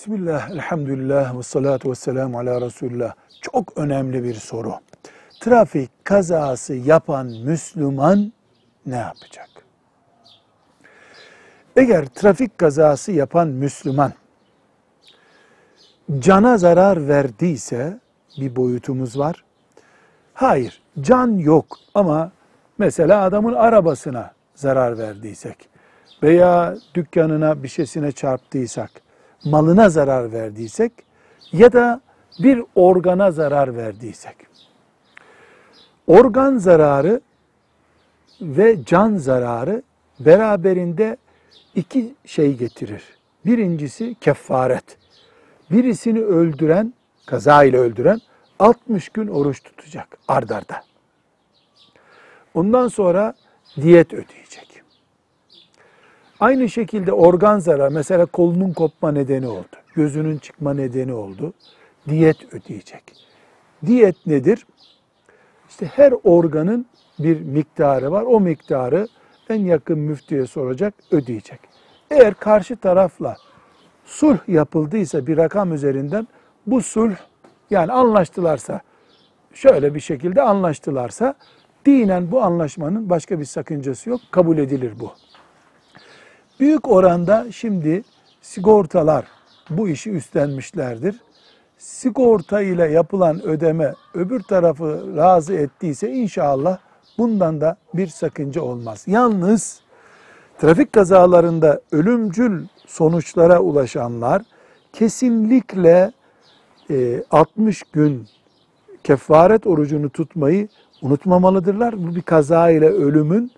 Bismillah, elhamdülillah ve salatu ve selamu ala Resulullah. Çok önemli bir soru. Trafik kazası yapan Müslüman ne yapacak? Eğer trafik kazası yapan Müslüman cana zarar verdiyse bir boyutumuz var. Hayır, can yok ama mesela adamın arabasına zarar verdiysek veya dükkanına bir şeysine çarptıysak, malına zarar verdiysek ya da bir organa zarar verdiysek. Organ zararı ve can zararı beraberinde iki şey getirir. Birincisi kefaret. Birisini öldüren, kaza ile öldüren 60 gün oruç tutacak ardarda. Ondan sonra diyet ödeyecek. Aynı şekilde organ zararı, mesela kolunun kopma nedeni oldu, gözünün çıkma nedeni oldu, diyet ödeyecek. Diyet nedir? İşte her organın bir miktarı var. O miktarı en yakın müftüye soracak, ödeyecek. Eğer karşı tarafla sulh yapıldıysa bir rakam üzerinden bu sulh yani anlaştılarsa şöyle bir şekilde anlaştılarsa dinen bu anlaşmanın başka bir sakıncası yok. Kabul edilir bu. Büyük oranda şimdi sigortalar bu işi üstlenmişlerdir. Sigorta ile yapılan ödeme öbür tarafı razı ettiyse inşallah bundan da bir sakınca olmaz. Yalnız trafik kazalarında ölümcül sonuçlara ulaşanlar kesinlikle 60 gün kefaret orucunu tutmayı unutmamalıdırlar. Bu bir kaza ile ölümün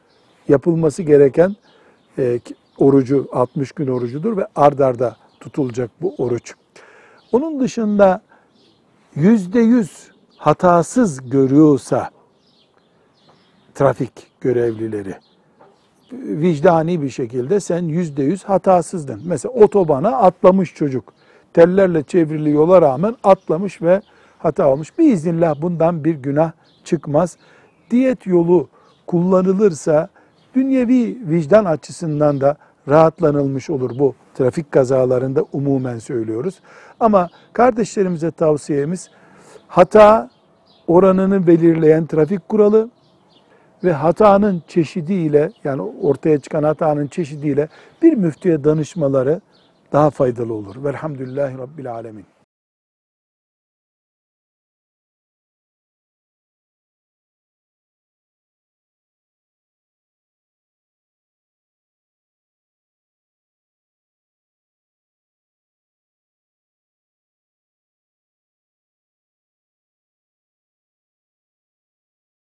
yapılması gereken orucu 60 gün orucudur ve ardarda tutulacak bu oruç. Onun dışında yüzde yüz hatasız görüyorsa trafik görevlileri vicdani bir şekilde sen yüzde yüz hatasızdın. Mesela otobana atlamış çocuk. Tellerle çevrili yola rağmen atlamış ve hata olmuş. Biiznillah bundan bir günah çıkmaz. Diyet yolu kullanılırsa dünyevi vicdan açısından da rahatlanılmış olur bu trafik kazalarında umumen söylüyoruz. Ama kardeşlerimize tavsiyemiz hata oranını belirleyen trafik kuralı ve hatanın çeşidiyle yani ortaya çıkan hatanın çeşidiyle bir müftüye danışmaları daha faydalı olur. Velhamdülillahi Rabbil Alemin.